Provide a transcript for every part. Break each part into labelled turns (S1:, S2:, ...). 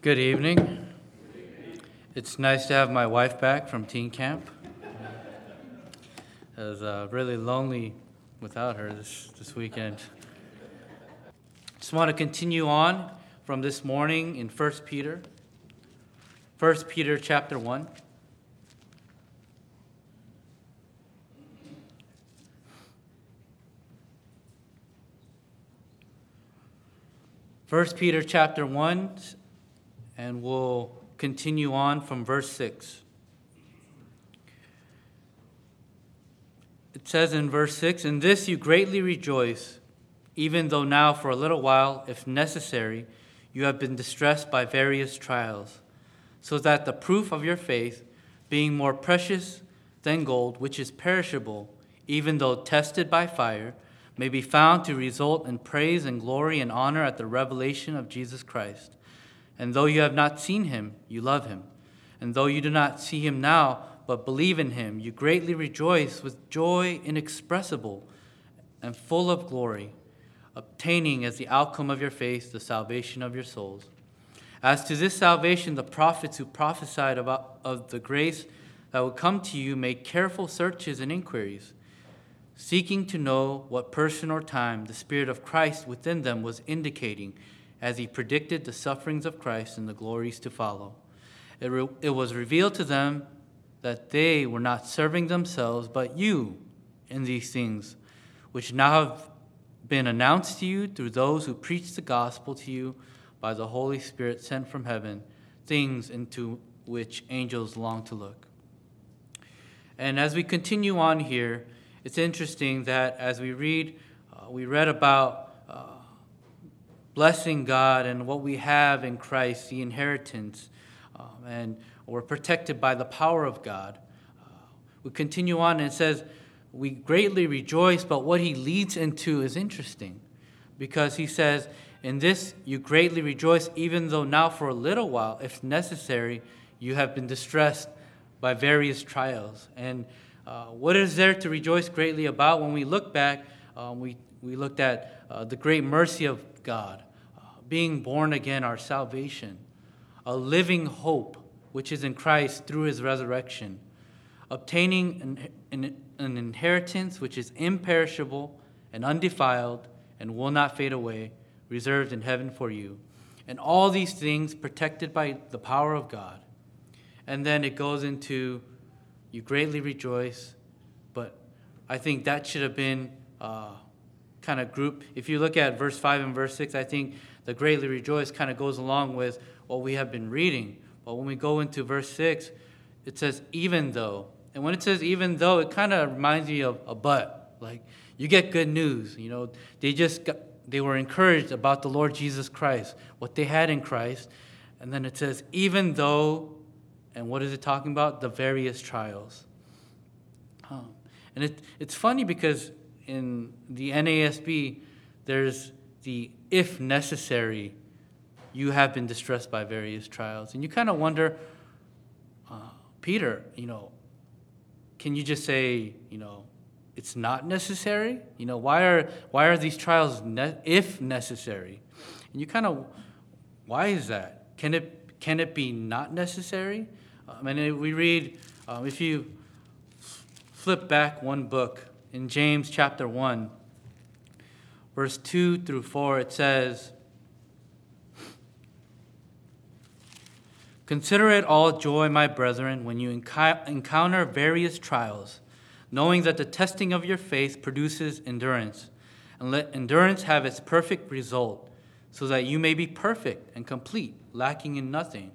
S1: Good evening. It's nice to have my wife back from teen camp. I was uh, really lonely without her this, this weekend. Just want to continue on from this morning in 1 Peter. 1 Peter chapter 1. First Peter chapter 1 and we'll continue on from verse 6. It says in verse 6 In this you greatly rejoice, even though now for a little while, if necessary, you have been distressed by various trials, so that the proof of your faith, being more precious than gold, which is perishable, even though tested by fire, may be found to result in praise and glory and honor at the revelation of Jesus Christ and though you have not seen him, you love him. And though you do not see him now, but believe in him, you greatly rejoice with joy inexpressible and full of glory, obtaining as the outcome of your faith the salvation of your souls. As to this salvation, the prophets who prophesied about of the grace that would come to you made careful searches and inquiries, seeking to know what person or time the Spirit of Christ within them was indicating as he predicted the sufferings of Christ and the glories to follow. It, re- it was revealed to them that they were not serving themselves, but you in these things, which now have been announced to you through those who preach the gospel to you by the Holy Spirit sent from heaven, things into which angels long to look. And as we continue on here, it's interesting that as we read, uh, we read about blessing God and what we have in Christ, the inheritance, um, and we're protected by the power of God. Uh, we continue on and it says, We greatly rejoice, but what he leads into is interesting because he says, In this you greatly rejoice, even though now for a little while, if necessary, you have been distressed by various trials. And uh, what is there to rejoice greatly about? When we look back, um, we, we looked at uh, the great mercy of God being born again, our salvation, a living hope which is in Christ through his resurrection, obtaining an, an, an, inheritance which is imperishable and undefiled and will not fade away, reserved in heaven for you. And all these things protected by the power of God. And then it goes into you greatly rejoice, but I think that should have been uh, kind of group. If you look at verse 5 and verse 6, I think the greatly rejoice kind of goes along with what we have been reading. But when we go into verse 6, it says, even though. And when it says even though, it kind of reminds me of a but. Like, you get good news. You know, they just got, they were encouraged about the Lord Jesus Christ, what they had in Christ. And then it says, even though, and what is it talking about? The various trials. And it, it's funny because in the NASB, there's the if necessary, you have been distressed by various trials. And you kind of wonder, uh, Peter, you know, can you just say, you know, it's not necessary? You know, why are, why are these trials ne- if necessary? And you kind of, why is that? Can it, can it be not necessary? Um, and we read, um, if you flip back one book in James chapter 1, verse 2 through 4, it says, Consider it all joy, my brethren, when you encounter various trials, knowing that the testing of your faith produces endurance. And let endurance have its perfect result, so that you may be perfect and complete, lacking in nothing.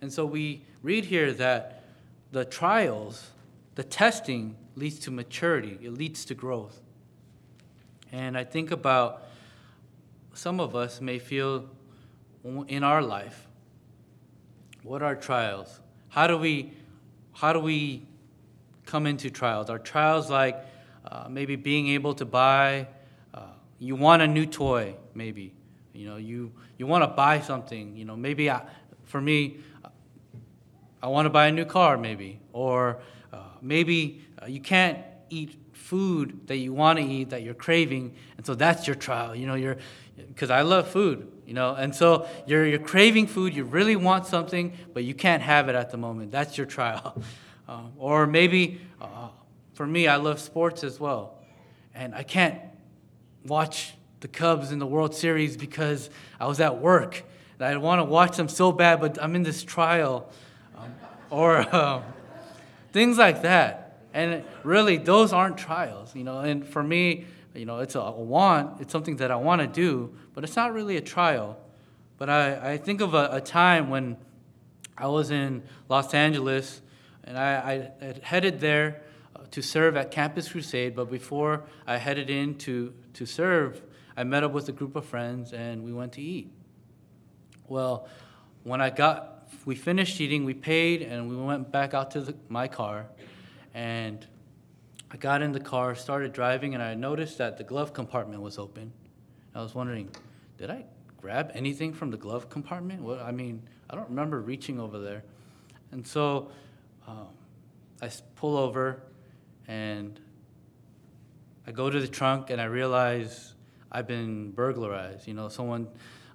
S1: And so we read here that the trials, the testing, leads to maturity, it leads to growth. And I think about some of us may feel in our life, what are trials? How do we, how do we come into trials? Are trials like uh, maybe being able to buy, uh, you want a new toy, maybe. You know, you, you want to buy something. You know, maybe I, for me, I want to buy a new car, maybe. Or uh, maybe uh, you can't eat food that you want to eat that you're craving and so that's your trial you know you're because i love food you know? And so you're, you're craving food, you really want something, but you can't have it at the moment. That's your trial. Um, or maybe, uh, for me, I love sports as well. And I can't watch the Cubs in the World Series because I was at work. And I want to watch them so bad, but I'm in this trial. Um, or um, things like that. And really, those aren't trials, you know. And for me, you know, it's a want, it's something that I want to do, but it's not really a trial. But I, I think of a, a time when I was in Los Angeles and I, I headed there uh, to serve at Campus Crusade, but before I headed in to, to serve, I met up with a group of friends and we went to eat. Well, when I got, we finished eating, we paid, and we went back out to the, my car, and I got in the car, started driving, and I noticed that the glove compartment was open. I was wondering, did I grab anything from the glove compartment? What, I mean, I don't remember reaching over there. And so um, I pull over and I go to the trunk and I realize I've been burglarized. You know, someone,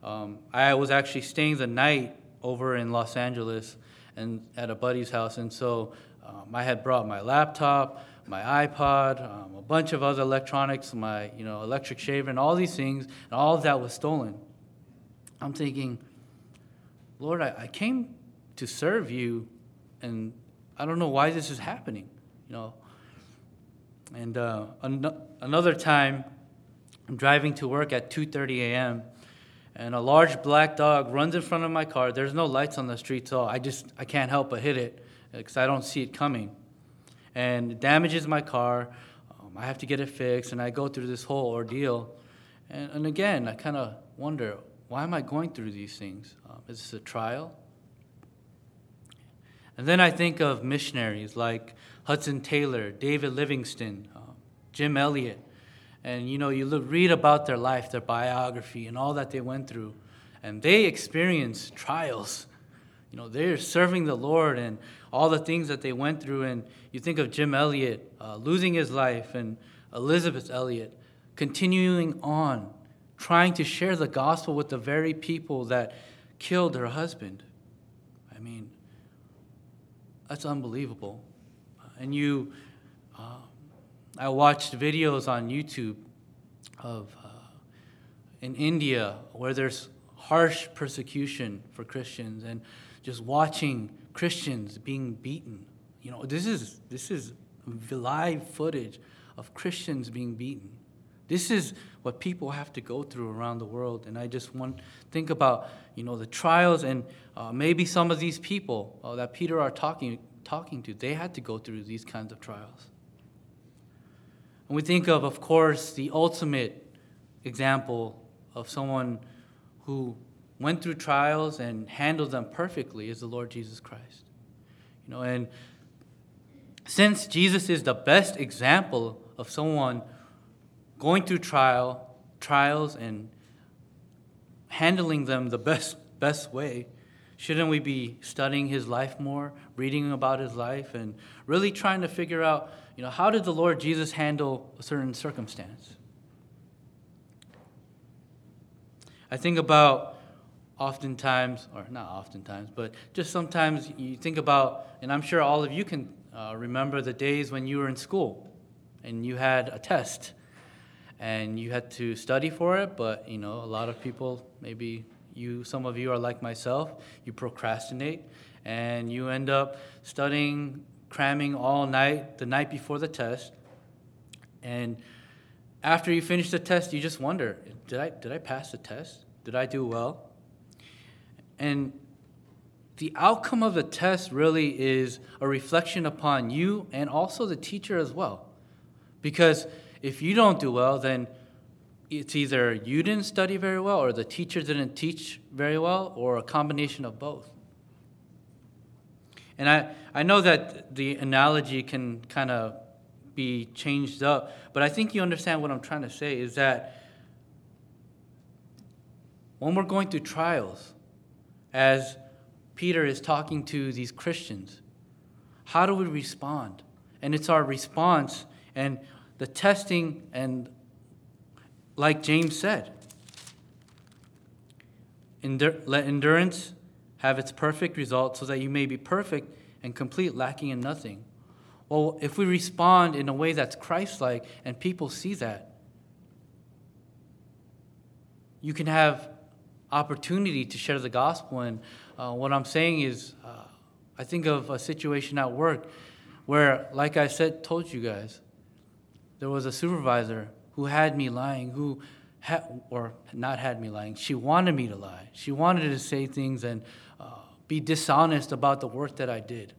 S1: um, I was actually staying the night over in Los Angeles and at a buddy's house. And so um, I had brought my laptop, my iPod, um, a bunch of other electronics, my you know electric shaver, and all these things, and all of that was stolen. I'm thinking, Lord, I, I came to serve you, and I don't know why this is happening, you know. And uh, an- another time, I'm driving to work at 2:30 a.m. And a large black dog runs in front of my car. There's no lights on the street, so I just I can't help but hit it because I don't see it coming and it damages my car. Um, I have to get it fixed, and I go through this whole ordeal. And, and again, I kind of wonder why am I going through these things? Um, is this a trial? And then I think of missionaries like Hudson Taylor, David Livingstone, um, Jim Elliot. And you know, you look, read about their life, their biography, and all that they went through. And they experienced trials. You know, they're serving the Lord and all the things that they went through. And you think of Jim Elliot uh, losing his life and Elizabeth Elliot continuing on, trying to share the gospel with the very people that killed her husband. I mean, that's unbelievable. And you, uh, I watched videos on YouTube of uh, in India where there's harsh persecution for Christians and just watching Christians being beaten. You know, this is this is live footage of Christians being beaten. This is what people have to go through around the world, and I just want think about you know the trials and uh, maybe some of these people uh, that Peter are talking talking to. They had to go through these kinds of trials. And we think of, of course, the ultimate example of someone who went through trials and handled them perfectly is the Lord Jesus Christ. You know, and since Jesus is the best example of someone going through trial, trials and handling them the best best way, shouldn't we be studying his life more, reading about his life and really trying to figure out, you know, how did the Lord Jesus handle a certain circumstance? I think about oftentimes, or not oftentimes, but just sometimes you think about, and I'm sure all of you can uh, remember the days when you were in school and you had a test and you had to study for it, but you know, a lot of people, maybe you, some of you are like myself, you procrastinate and you end up studying, cramming all night, the night before the test. And after you finish the test, you just wonder, did I, did I pass the test? Did I do well? And the outcome of the test really is a reflection upon you and also the teacher as well. Because if you don't do well, then it's either you didn't study very well or the teacher didn't teach very well or a combination of both. And I, I know that the analogy can kind of be changed up, but I think you understand what I'm trying to say is that when we're going through trials, as Peter is talking to these Christians. How do we respond? And it's our response and the testing, and like James said, Endur- let endurance have its perfect result so that you may be perfect and complete, lacking in nothing. Well, if we respond in a way that's Christ like and people see that, you can have opportunity to share the gospel. And uh, what I'm saying is, uh, I think of a situation at work where, like I said, told you guys, there was a supervisor who had me lying, who had, or not had me lying. She wanted me to lie. She wanted to say things and uh, be dishonest about the work that I did.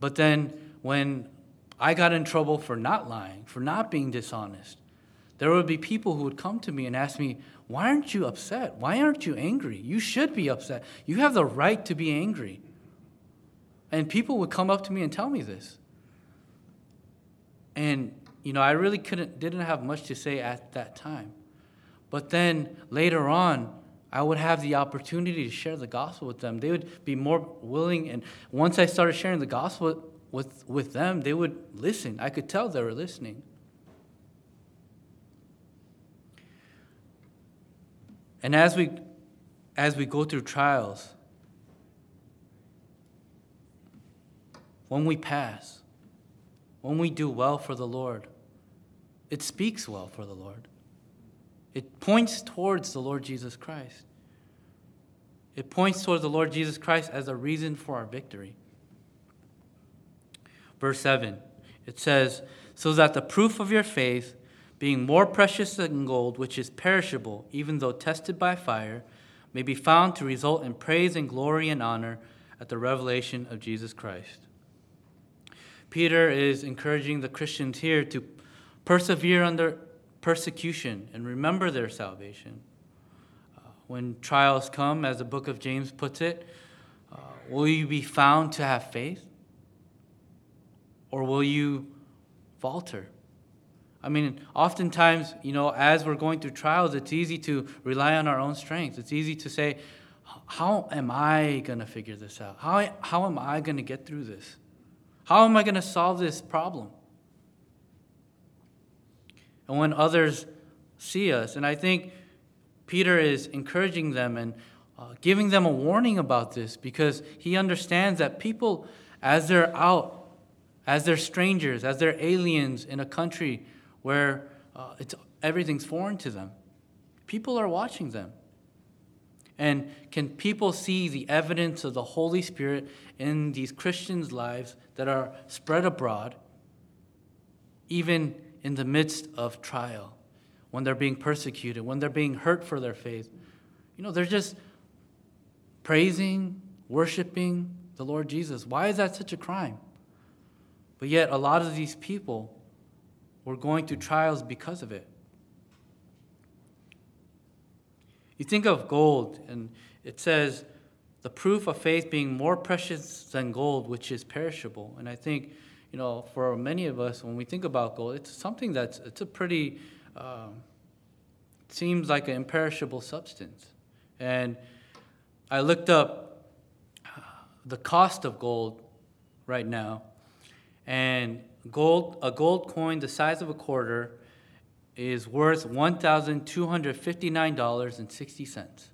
S1: But then when I got in trouble for not lying, for not being dishonest, there would be people who would come to me and ask me, Why aren't you upset? Why aren't you angry? You should be upset. You have the right to be angry. And people would come up to me and tell me this. And, you know, I really couldn't, didn't have much to say at that time. But then later on, I would have the opportunity to share the gospel with them. They would be more willing. And once I started sharing the gospel with, with them, they would listen. I could tell they were listening. And as we, as we go through trials, when we pass, when we do well for the Lord, it speaks well for the Lord. It points towards the Lord Jesus Christ. It points towards the Lord Jesus Christ as a reason for our victory. Verse 7, it says, So that the proof of your faith, being more precious than gold, which is perishable, even though tested by fire, may be found to result in praise and glory and honor at the revelation of Jesus Christ. Peter is encouraging the Christians here to persevere under persecution and remember their salvation. Uh, when trials come, as the book of James puts it, uh, will you be found to have faith? Or will you falter? I mean, oftentimes, you know, as we're going through trials, it's easy to rely on our own strength. It's easy to say, How am I going to figure this out? How, how am I going to get through this? How am I going to solve this problem? And when others see us, and I think Peter is encouraging them and uh, giving them a warning about this because he understands that people, as they're out, as they're strangers, as they're aliens in a country where uh, it's, everything's foreign to them, people are watching them. And can people see the evidence of the Holy Spirit in these Christians' lives that are spread abroad, even in the midst of trial, when they're being persecuted, when they're being hurt for their faith? You know, they're just praising, worshiping the Lord Jesus. Why is that such a crime? But yet, a lot of these people were going through trials because of it. You think of gold, and it says, the proof of faith being more precious than gold, which is perishable. And I think, you know, for many of us, when we think about gold, it's something that's, it's a pretty, um, seems like an imperishable substance. And I looked up the cost of gold right now, and gold, a gold coin the size of a quarter is worth $1,259.60.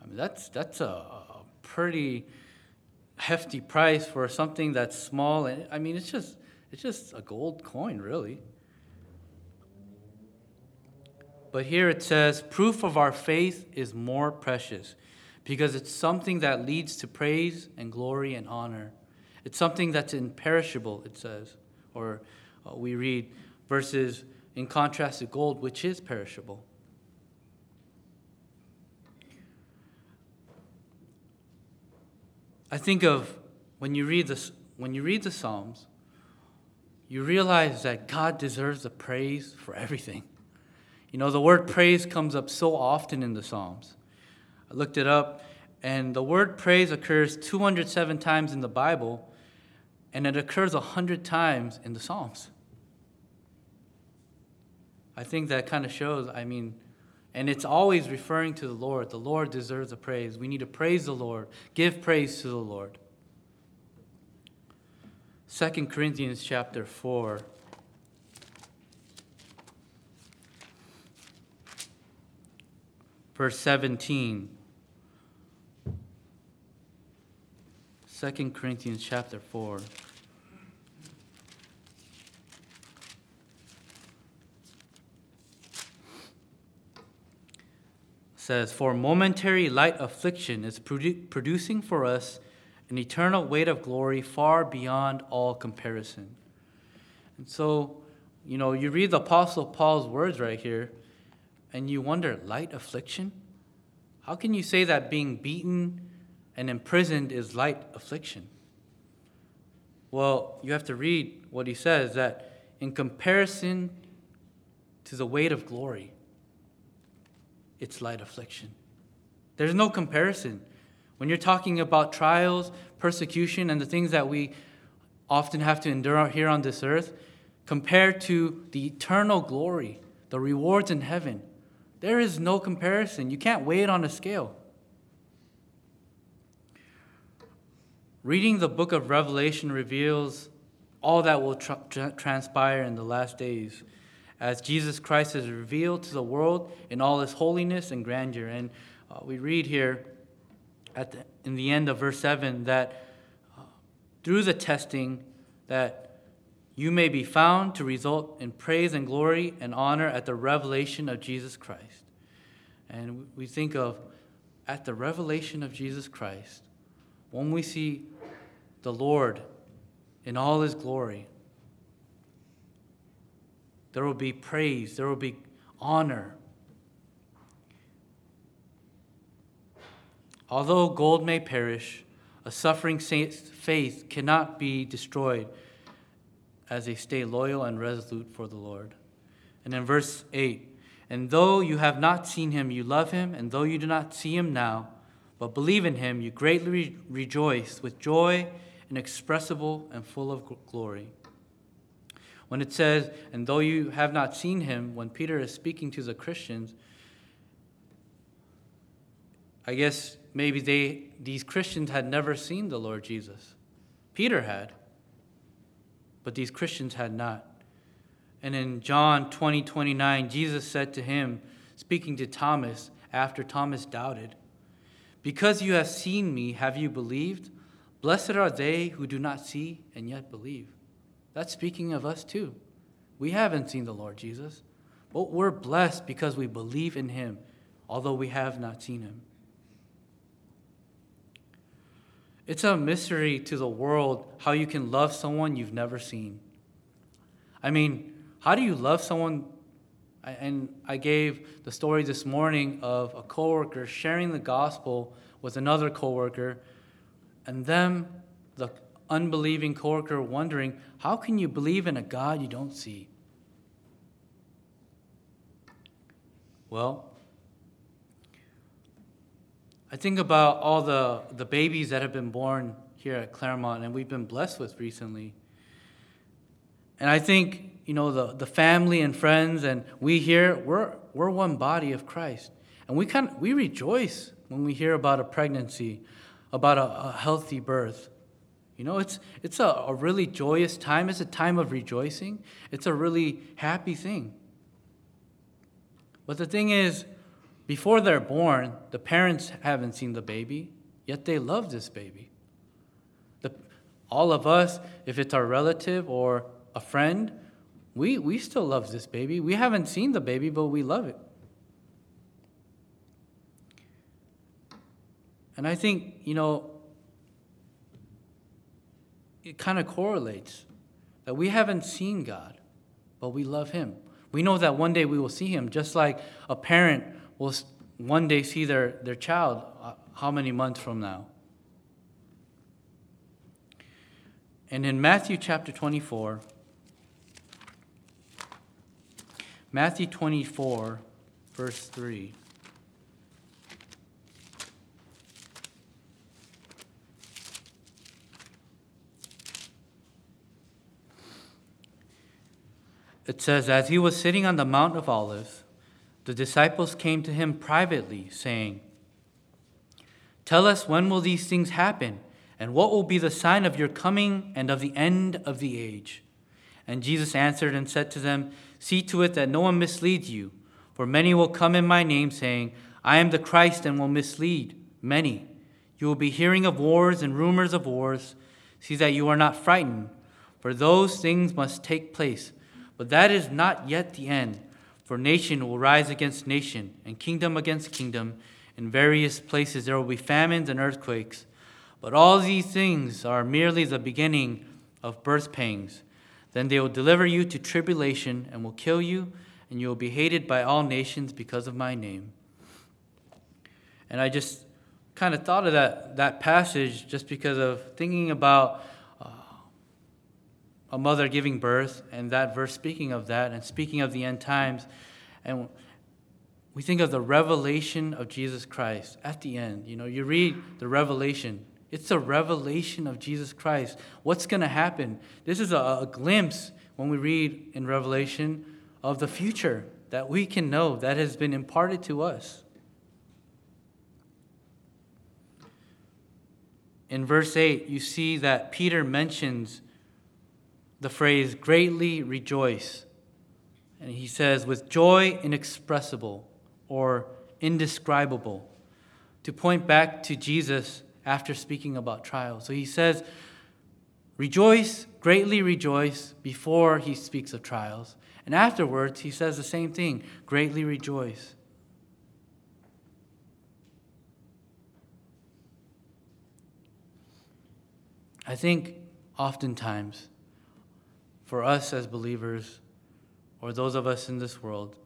S1: I mean, that's, that's a, a pretty hefty price for something that's small. And I mean, it's just, it's just a gold coin, really. But here it says, proof of our faith is more precious because it's something that leads to praise and glory and honor. It's something that's imperishable, it says. Or uh, we read verses in contrast to gold, which is perishable. I think of when you read this, when you read the Psalms, you realize that God deserves the praise for everything. You know, the word praise comes up so often in the Psalms. I looked it up, and the word praise occurs 207 times in the Bible, and it occurs 100 times in the Psalms. I think that kind of shows, I mean, and it's always referring to the Lord. The Lord deserves the praise. We need to praise the Lord, give praise to the Lord. 2 Corinthians chapter 4. verse 17. 2 Corinthians chapter 4. says, For momentary light affliction is produ- producing for us an eternal weight of glory far beyond all comparison. And so, you know, you read the Apostle Paul's words right here, and you wonder, light affliction? How can you say that being beaten and imprisoned is light affliction? Well, you have to read what he says that in comparison to the weight of glory, it's light affliction. There's no comparison. When you're talking about trials, persecution, and the things that we often have to endure here on this earth, compared to the eternal glory, the rewards in heaven, there is no comparison. You can't weigh it on a scale. Reading the book of Revelation reveals all that will tra- transpire in the last days as Jesus Christ is revealed to the world in all his holiness and grandeur. And uh, we read here at the, in the end of verse 7 that uh, through the testing that you may be found to result in praise and glory and honor at the revelation of Jesus Christ. And we think of at the revelation of Jesus Christ, when we see the Lord in all his glory, there will be praise, there will be honor. Although gold may perish, a suffering saint's faith cannot be destroyed as they stay loyal and resolute for the Lord. And in verse 8, and though you have not seen him, you love him, and though you do not see him now, but believe in him, you greatly rejoice with joy inexpressible and full of glory when it says, and though you have not seen him, when Peter is speaking to the Christians, I guess maybe they, these Christians had never seen the Lord Jesus. Peter had, but these Christians had not. And in John 20 29, Jesus said to him, speaking to Thomas after Thomas doubted, Because you have seen me, have you believed? Blessed are they who do not see and yet believe. That's speaking of us too. We haven't seen the Lord Jesus, but we're blessed because we believe in him, although we have not seen him. It's a mystery to the world how you can love someone you've never seen. I mean, how do you love someone? And I gave the story this morning of a coworker sharing the gospel with another coworker, and them, the unbelieving coworker wondering, how can you believe in a God you don't see? Well, I think about all the, the babies that have been born here at Claremont and we've been blessed with recently. And I think, you know, the, the family and friends and we here, we're, we're one body of Christ. And we, kind of, we rejoice when we hear about a pregnancy, about a, a healthy birth. You know, it's, it's a, a really joyous time. It's a time of rejoicing. It's a really happy thing. But the thing is, before they're born, the parents haven't seen the baby, yet they love this baby. The, all of us, if it's our relative or a friend, we, we still love this baby. We haven't seen the baby, but we love it. And I think, you know, it kind of correlates that we haven't seen God, but we love Him. We know that one day we will see Him, just like a parent will one day see their, their child uh, how many months from now. And in Matthew chapter 24, Matthew 24, verse 3. It says, As he was sitting on the Mount of Olives, the disciples came to him privately, saying, Tell us when will these things happen, and what will be the sign of your coming and of the end of the age? And Jesus answered and said to them, See to it that no one misleads you, for many will come in my name, saying, I am the Christ and will mislead many. You will be hearing of wars and rumors of wars. See that you are not frightened, for those things must take place. But that is not yet the end. For nation will rise against nation, and kingdom against kingdom. In various places there will be famines and earthquakes. But all these things are merely the beginning of birth pangs. Then they will deliver you to tribulation and will kill you, and you will be hated by all nations because of my name. And I just kind of thought of that, that passage just because of thinking about a mother giving birth and that verse speaking of that and speaking of the end times. And we think of the revelation of Jesus Christ at the end. You know, you read the revelation, it's a revelation of Jesus Christ. What's going to happen? This is a, a, glimpse when we read in Revelation of the future that we can know that has been imparted to us. In verse 8, you see that Peter mentions the phrase greatly rejoice. And he says, with joy inexpressible or indescribable, to point back to Jesus after speaking about trials. So he says, rejoice, greatly rejoice before he speaks of trials. And afterwards, he says the same thing greatly rejoice. I think oftentimes, for us as believers, or those of us in this world,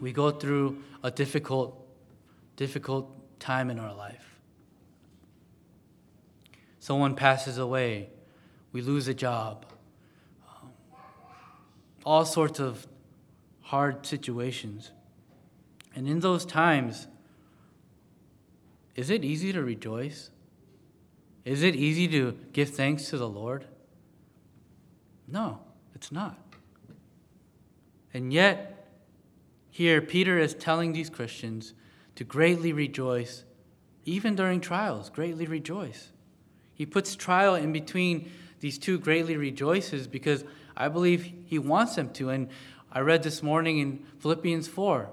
S1: we go through a difficult, difficult time in our life. Someone passes away, we lose a job, um, all sorts of hard situations. And in those times, is it easy to rejoice? Is it easy to give thanks to the Lord? No, it's not. And yet, here Peter is telling these Christians to greatly rejoice, even during trials, greatly rejoice. He puts trial in between these two greatly rejoices because I believe he wants them to. And I read this morning in Philippians 4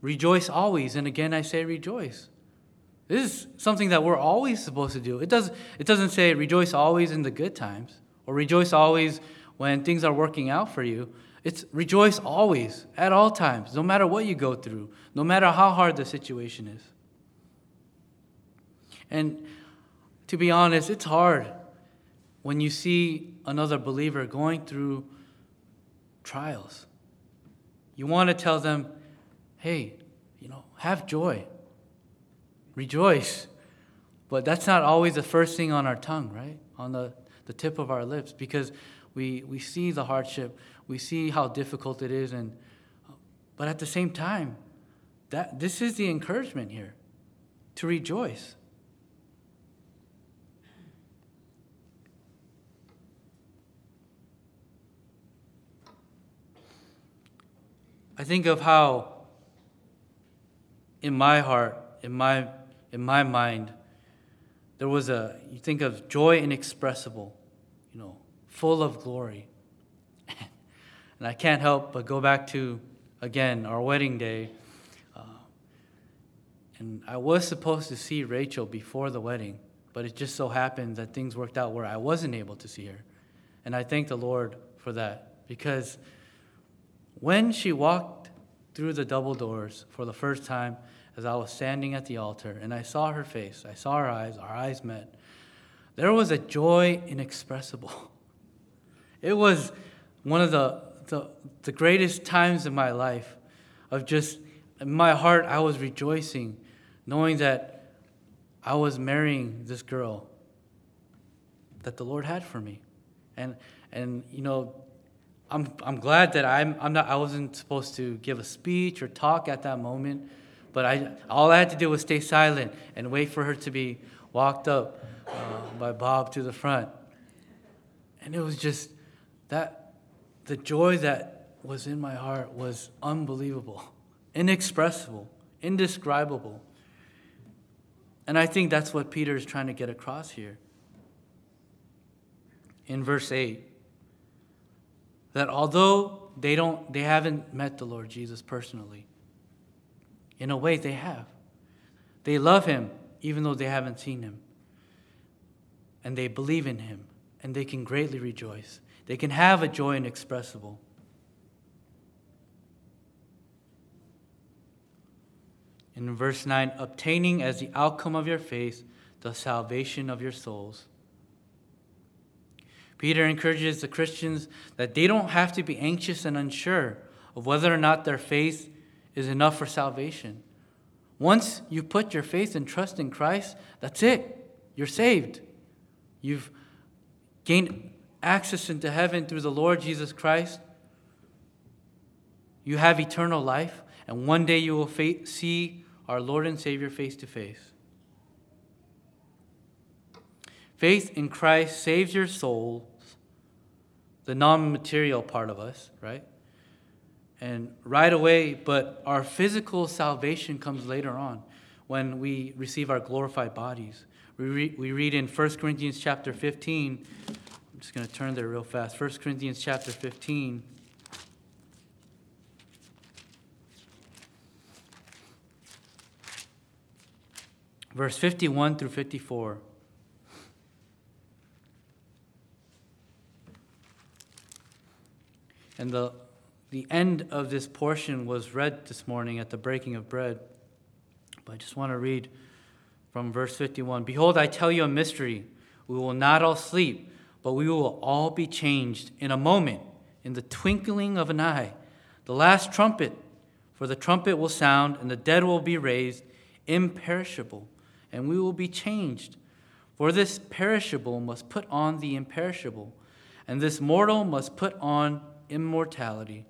S1: Rejoice always, and again I say rejoice. This is something that we're always supposed to do. It, does, it doesn't say rejoice always in the good times or rejoice always when things are working out for you. It's rejoice always, at all times, no matter what you go through, no matter how hard the situation is. And to be honest, it's hard when you see another believer going through trials. You want to tell them, hey, you know, have joy. Rejoice. But that's not always the first thing on our tongue, right? On the, the tip of our lips, because we, we see the hardship, we see how difficult it is, and but at the same time, that this is the encouragement here to rejoice. I think of how in my heart, in my in my mind, there was a, you think of joy inexpressible, full of glory. and I can't help but go back to, again, our wedding day. Uh, and I was supposed to see Rachel before the wedding, but it just so happened that things worked out where I wasn't able to see her. And I thank the Lord for that because when she walked through the double doors for the first time, as I was standing at the altar and I saw her face. I saw her eyes, our eyes met. There was a joy inexpressible. It was one of the, the, the greatest times in my life of just, in my heart, I was rejoicing, knowing that I was marrying this girl that the Lord had for me. And, and you know, I'm, I'm glad that I'm, I'm not, I wasn't supposed to give a speech or talk at that moment but I, all I had to do was stay silent and wait for her to be walked up uh, by Bob to the front. And it was just that the joy that was in my heart was unbelievable, inexpressible, indescribable. And I think that's what Peter is trying to get across here. In verse 8, that although they don't they haven't met the Lord Jesus personally, In a way, they have. They love him even though they haven't seen him. And they believe in him, and they can greatly rejoice. They can have a joy inexpressible. In verse 9, obtaining as the outcome of your faith the salvation of your souls. Peter encourages the Christians that they don't have to be anxious and unsure of whether or not their faith is enough for salvation. Once you put your faith and trust in Christ, that's it. You're saved. You've gained access into heaven through the Lord Jesus Christ. You have eternal life, and one day you will fa- see our Lord and Savior face to face. Faith in Christ saves your souls, the non material part of us, right? And right away, but our physical salvation comes later on when we receive our glorified bodies. We, re- we read in 1 Corinthians chapter 15, I'm just going to turn there real fast. 1 Corinthians chapter 15. Verse 51 through 54. And the the end of this portion was read this morning at the breaking of bread. But I just want to read from verse 51 Behold, I tell you a mystery. We will not all sleep, but we will all be changed in a moment, in the twinkling of an eye. The last trumpet, for the trumpet will sound, and the dead will be raised imperishable, and we will be changed. For this perishable must put on the imperishable, and this mortal must put on immortality.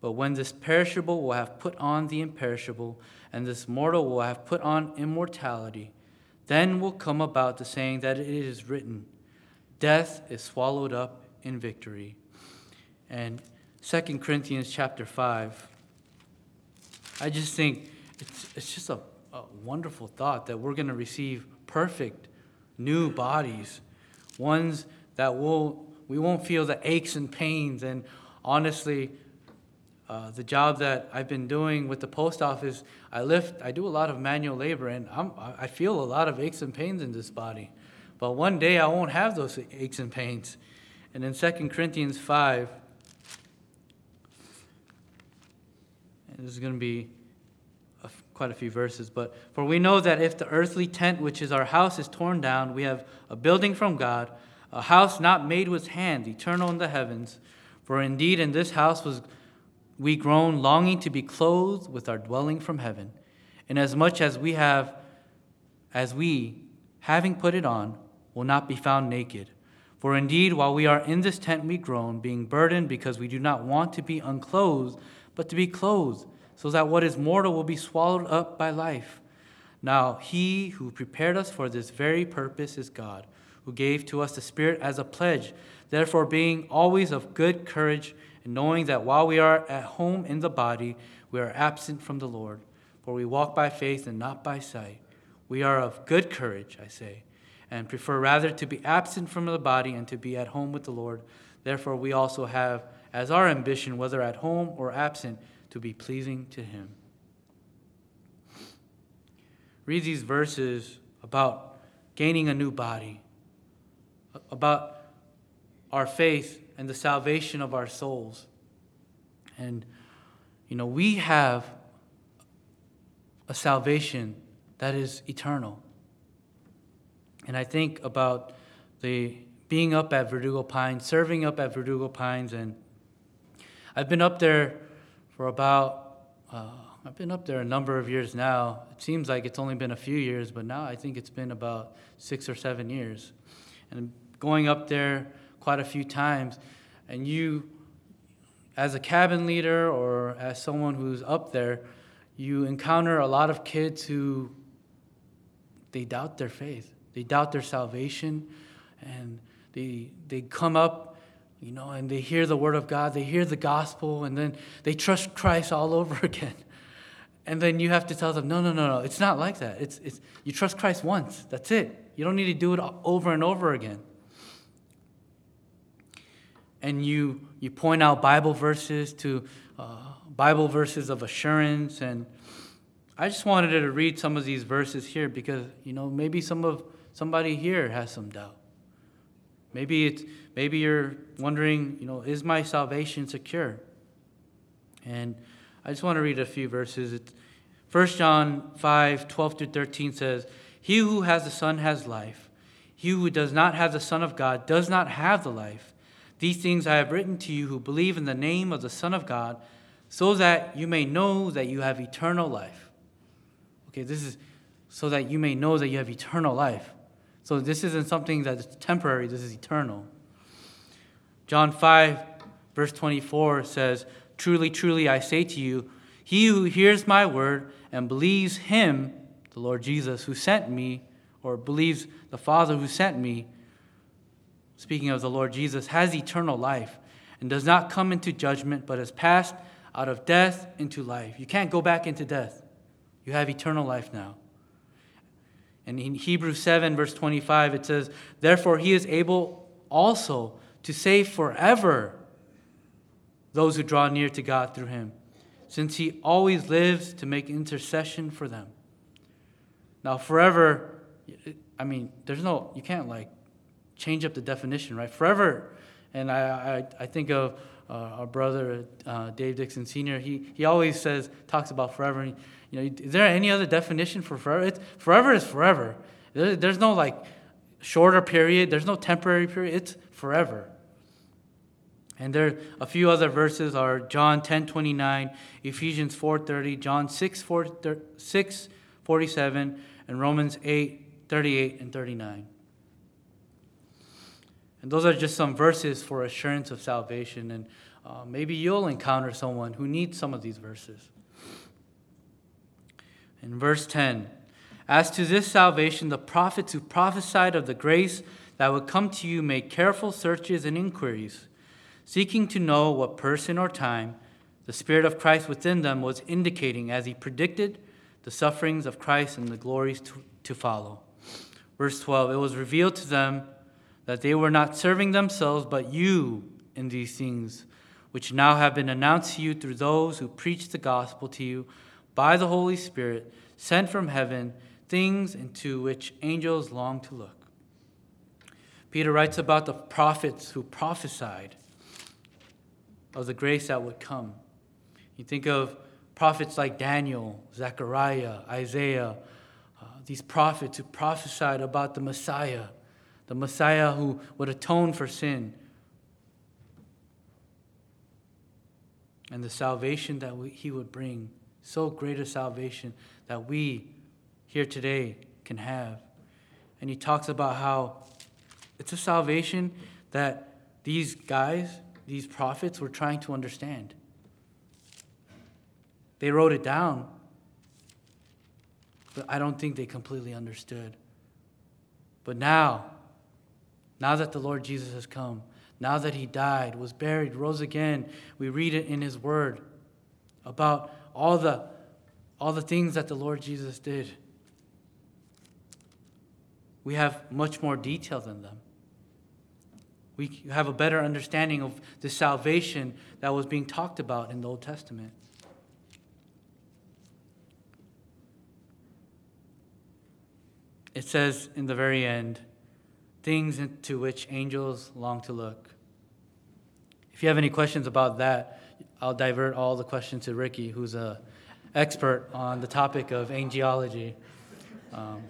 S1: But when this perishable will have put on the imperishable, and this mortal will have put on immortality, then will come about the saying that it is written, Death is swallowed up in victory. And 2 Corinthians chapter 5, I just think it's, it's just a, a wonderful thought that we're going to receive perfect new bodies, ones that will we won't feel the aches and pains and honestly uh, the job that I've been doing with the post office, I lift, I do a lot of manual labor, and I'm, I feel a lot of aches and pains in this body. But one day I won't have those aches and pains. And in 2 Corinthians 5, and this is going to be a, quite a few verses, but for we know that if the earthly tent, which is our house, is torn down, we have a building from God, a house not made with hands, eternal in the heavens. For indeed, in this house was we groan, longing to be clothed with our dwelling from heaven, inasmuch as we have, as we, having put it on, will not be found naked. For indeed, while we are in this tent, we groan, being burdened because we do not want to be unclothed, but to be clothed, so that what is mortal will be swallowed up by life. Now, he who prepared us for this very purpose is God, who gave to us the Spirit as a pledge. Therefore, being always of good courage, and knowing that while we are at home in the body, we are absent from the Lord. For we walk by faith and not by sight. We are of good courage, I say, and prefer rather to be absent from the body and to be at home with the Lord. Therefore, we also have as our ambition, whether at home or absent, to be pleasing to Him. Read these verses about gaining a new body, about our faith and the salvation of our souls. And, you know, we have a salvation that is eternal. And I think about the being up at Verdugo Pines, serving up at Verdugo Pines, and I've been up there for about, uh, I've been up there a number of years now. It seems like it's only been a few years, but now I think it's been about six or seven years. And going up there, quite a few times, and you, as a cabin leader or as someone who's up there, you encounter a lot of kids who they doubt their faith, they doubt their salvation, and they they come up, you know, and they hear the word of God, they hear the gospel, and then they trust Christ all over again. And then you have to tell them, no, no, no, no, it's not like that. It's, it's, you trust Christ once. That's it. You don't need to do it over and over again and you, you point out Bible verses to uh, Bible verses of assurance. And I just wanted to read some of these verses here because, you know, maybe some of somebody here has some doubt. Maybe it's maybe you're wondering, you know, is my salvation secure? And I just want to read a few verses. It's 1 John 5, 12 through 13 says, He who has the Son has life. He who does not have the Son of God does not have the life. These things I have written to you who believe in the name of the Son of God, so that you may know that you have eternal life. Okay, this is so that you may know that you have eternal life. So this isn't something that's temporary, this is eternal. John 5, verse 24 says, Truly, truly, I say to you, he who hears my word and believes him, the Lord Jesus, who sent me, or believes the Father who sent me, speaking of the Lord Jesus, has eternal life and does not come into judgment, but has passed out of death into life. You can't go back into death. You have eternal life now. And in Hebrews 7, verse 25, it says, Therefore he is able also to save forever those who draw near to God through him, since he always lives to make intercession for them. Now, forever, I mean, there's no, you can't like change up the definition, right? Forever, and I, I, I think of uh, our brother uh, Dave Dixon Sr., he, he always says, talks about forever. And, you know, is there any other definition for forever? It's, forever is forever. There, there's no like shorter period, there's no temporary period, it's forever. And there are a few other verses are John 10 29, Ephesians 4 30, John 6, 4, 6 47, and Romans 8 38 and 39. And those are just some verses for assurance of salvation. And uh, maybe you'll encounter someone who needs some of these verses. In verse 10, as to this salvation, the prophets who prophesied of the grace that would come to you made careful searches and inquiries seeking to know what person or time the Spirit of Christ within them was indicating as he predicted the sufferings of Christ and the glories to, to follow. Verse 12 It was revealed to them that they were not serving themselves, but you in these things, which now have been announced to you through those who preach the gospel to you by the Holy Spirit, sent from heaven, things into which angels long to look. Peter writes about the prophets who prophesied of the grace that would come. You think of prophets like Daniel, Zechariah, Isaiah, uh, these prophets who prophesied about the Messiah, the Messiah who would atone for sin, and the salvation that we, he would bring. So great a salvation that we here today can have. And he talks about how it's a salvation that these guys, these prophets were trying to understand. They wrote it down, but I don't think they completely understood. But now, now that the Lord Jesus has come, now that he died, was buried, rose again, we read it in his word about all the, all the things that the Lord Jesus did. We have much more detail than them we have a better understanding of the salvation that was being talked about in the Old Testament. It says in the very end, things to which angels long to look. If you have any questions about that, I'll divert all the questions to Ricky, who's an expert on the topic of angelology. Um,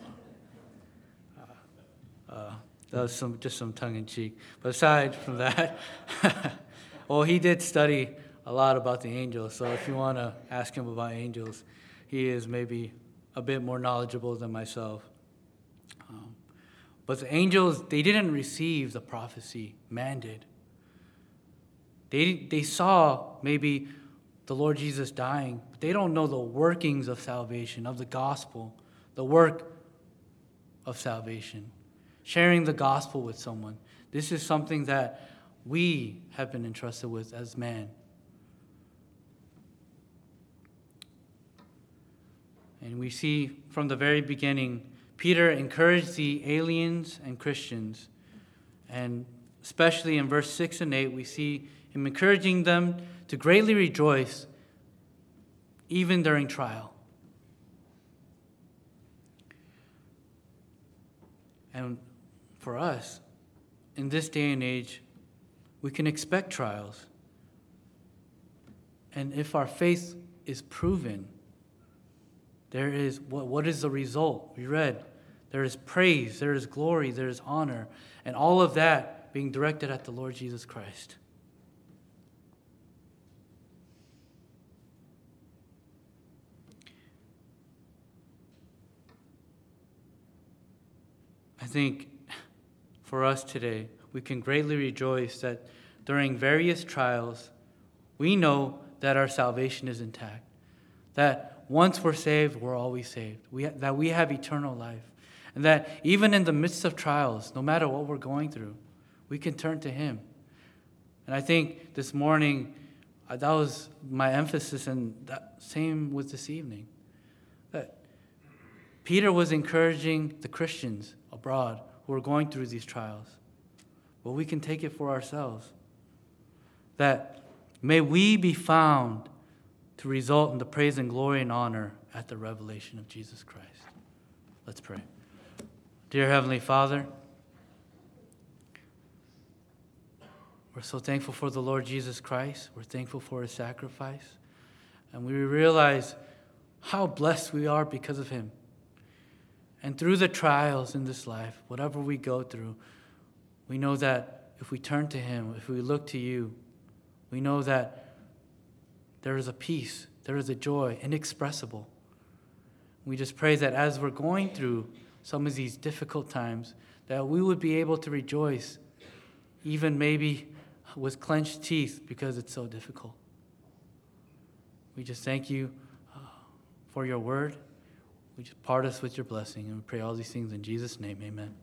S1: uh, uh, that was some, just some tongue in cheek. But aside from that, well, he did study a lot about the angels. So if you want to ask him about angels, he is maybe a bit more knowledgeable than myself. But the angels, they didn't receive the prophecy, man did. They, they saw maybe the Lord Jesus dying, but they don't know the workings of salvation, of the gospel, the work of salvation sharing the gospel with someone. This is something that we have been entrusted with as man. And we see from the very beginning, Peter encouraged the aliens and Christians, and especially in verse 6 and 8, we see him encouraging them to greatly rejoice even during trial. And for us, in this day and age, we can expect trials. And if our faith is proven, there is what, what is the result? We read there is praise, there is glory, there is honor, and all of that being directed at the Lord Jesus Christ. I think for us today, we can greatly rejoice that during various trials, we know that our salvation is intact. That once we're saved, we're always saved. We, that we have eternal life. And that even in the midst of trials, no matter what we're going through, we can turn to Him. And I think this morning, uh, that was my emphasis, and that same was this evening. That Peter was encouraging the Christians abroad who are going through these trials. But we can take it for ourselves. That may we be found to result in the praise and glory and honor at the revelation of Jesus Christ. Let's pray. Dear Heavenly Father, we're so thankful for the Lord Jesus Christ. We're thankful for his sacrifice. And we realize how blessed we are because of him. And through the trials in this life, whatever we go through, we know that if we turn to Him, if we look to you, we know that there is a peace, there is a joy inexpressible. We just pray that as we're going through some of these difficult times, that we would be able to rejoice, even maybe with clenched teeth because it's so difficult. We just thank you uh, for your word. We just part us with your blessing, and we pray all these things in Jesus' name. Amen.